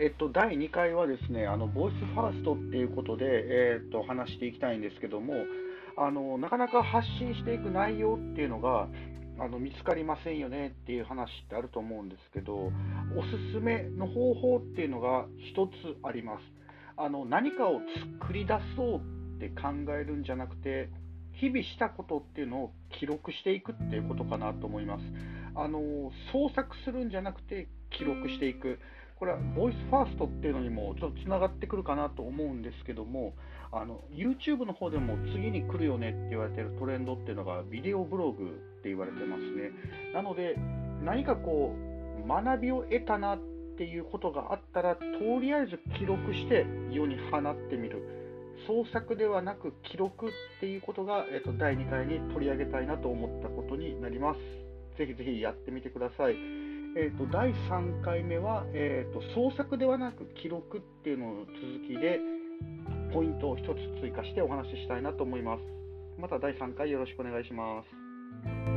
えっと、第2回はですね、あのボイスファーストっていうことで、えっと、話していきたいんですけども、あのなかなか発信していく内容っていうのがあの見つかりませんよねっていう話ってあると思うんですけど、おすすめの方法っていうのが一つあります。あの何かを作り出そうって考えるんじゃなくて、日々したことっていうのを記録していくっていうことかなと思います。あの創作するんじゃなくて記録していく。これはボイスファーストっていうのにもちょっとつながってくるかなと思うんですけども、あの YouTube の方でも次に来るよねって言われてるトレンドっていうのがビデオブログって言われてますね。なので、何かこう、学びを得たなっていうことがあったら、とりあえず記録して世に放ってみる。創作ではなく記録っていうことが、えっと、第2回に取り上げたいなと思ったことになります。ぜひぜひやってみてください。えーと、第3回目は、えーと、創作ではなく記録っていうのの続きでポイントを1つ追加してお話ししたいなと思います。また第3回よろしくお願いします。